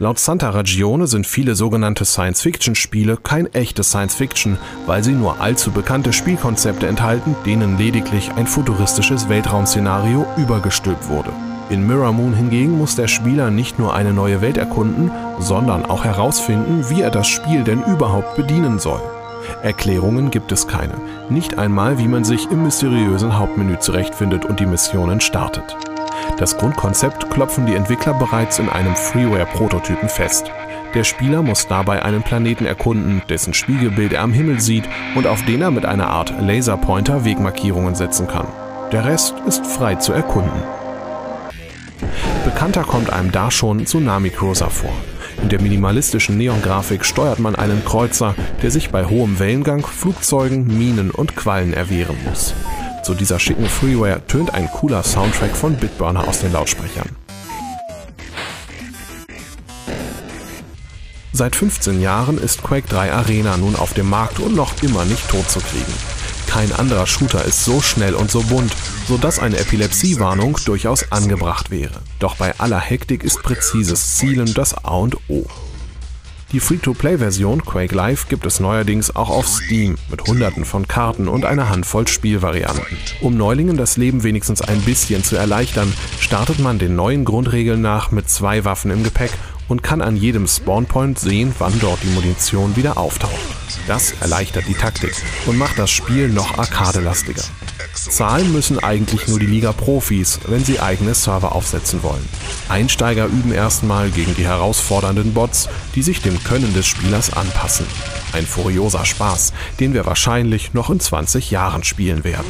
Laut Santa Ragione sind viele sogenannte Science-Fiction-Spiele kein echtes Science-Fiction, weil sie nur allzu bekannte Spielkonzepte enthalten, denen lediglich ein futuristisches Weltraumszenario übergestülpt wurde. In Mirror Moon hingegen muss der Spieler nicht nur eine neue Welt erkunden, sondern auch herausfinden, wie er das Spiel denn überhaupt bedienen soll. Erklärungen gibt es keine, nicht einmal wie man sich im mysteriösen Hauptmenü zurechtfindet und die Missionen startet. Das Grundkonzept klopfen die Entwickler bereits in einem Freeware-Prototypen fest. Der Spieler muss dabei einen Planeten erkunden, dessen Spiegelbild er am Himmel sieht und auf den er mit einer Art Laserpointer Wegmarkierungen setzen kann. Der Rest ist frei zu erkunden. Bekannter kommt einem da schon Tsunami Cruiser vor. In der minimalistischen Neon-Grafik steuert man einen Kreuzer, der sich bei hohem Wellengang Flugzeugen, Minen und Quallen erwehren muss. Zu dieser schicken Freeware tönt ein cooler Soundtrack von Bitburner aus den Lautsprechern. Seit 15 Jahren ist Quake 3 Arena nun auf dem Markt und noch immer nicht tot zu kriegen. Kein anderer Shooter ist so schnell und so bunt, sodass eine Epilepsiewarnung durchaus angebracht wäre. Doch bei aller Hektik ist präzises Zielen das A und O. Die Free-to-Play-Version Quake Live gibt es neuerdings auch auf Steam mit hunderten von Karten und einer Handvoll Spielvarianten. Um Neulingen das Leben wenigstens ein bisschen zu erleichtern, startet man den neuen Grundregeln nach mit zwei Waffen im Gepäck und kann an jedem Spawnpoint sehen, wann dort die Munition wieder auftaucht. Das erleichtert die Taktik und macht das Spiel noch arcadelastiger. Zahlen müssen eigentlich nur die Liga-Profis, wenn sie eigene Server aufsetzen wollen. Einsteiger üben erstmal gegen die herausfordernden Bots, die sich dem Können des Spielers anpassen. Ein furioser Spaß, den wir wahrscheinlich noch in 20 Jahren spielen werden.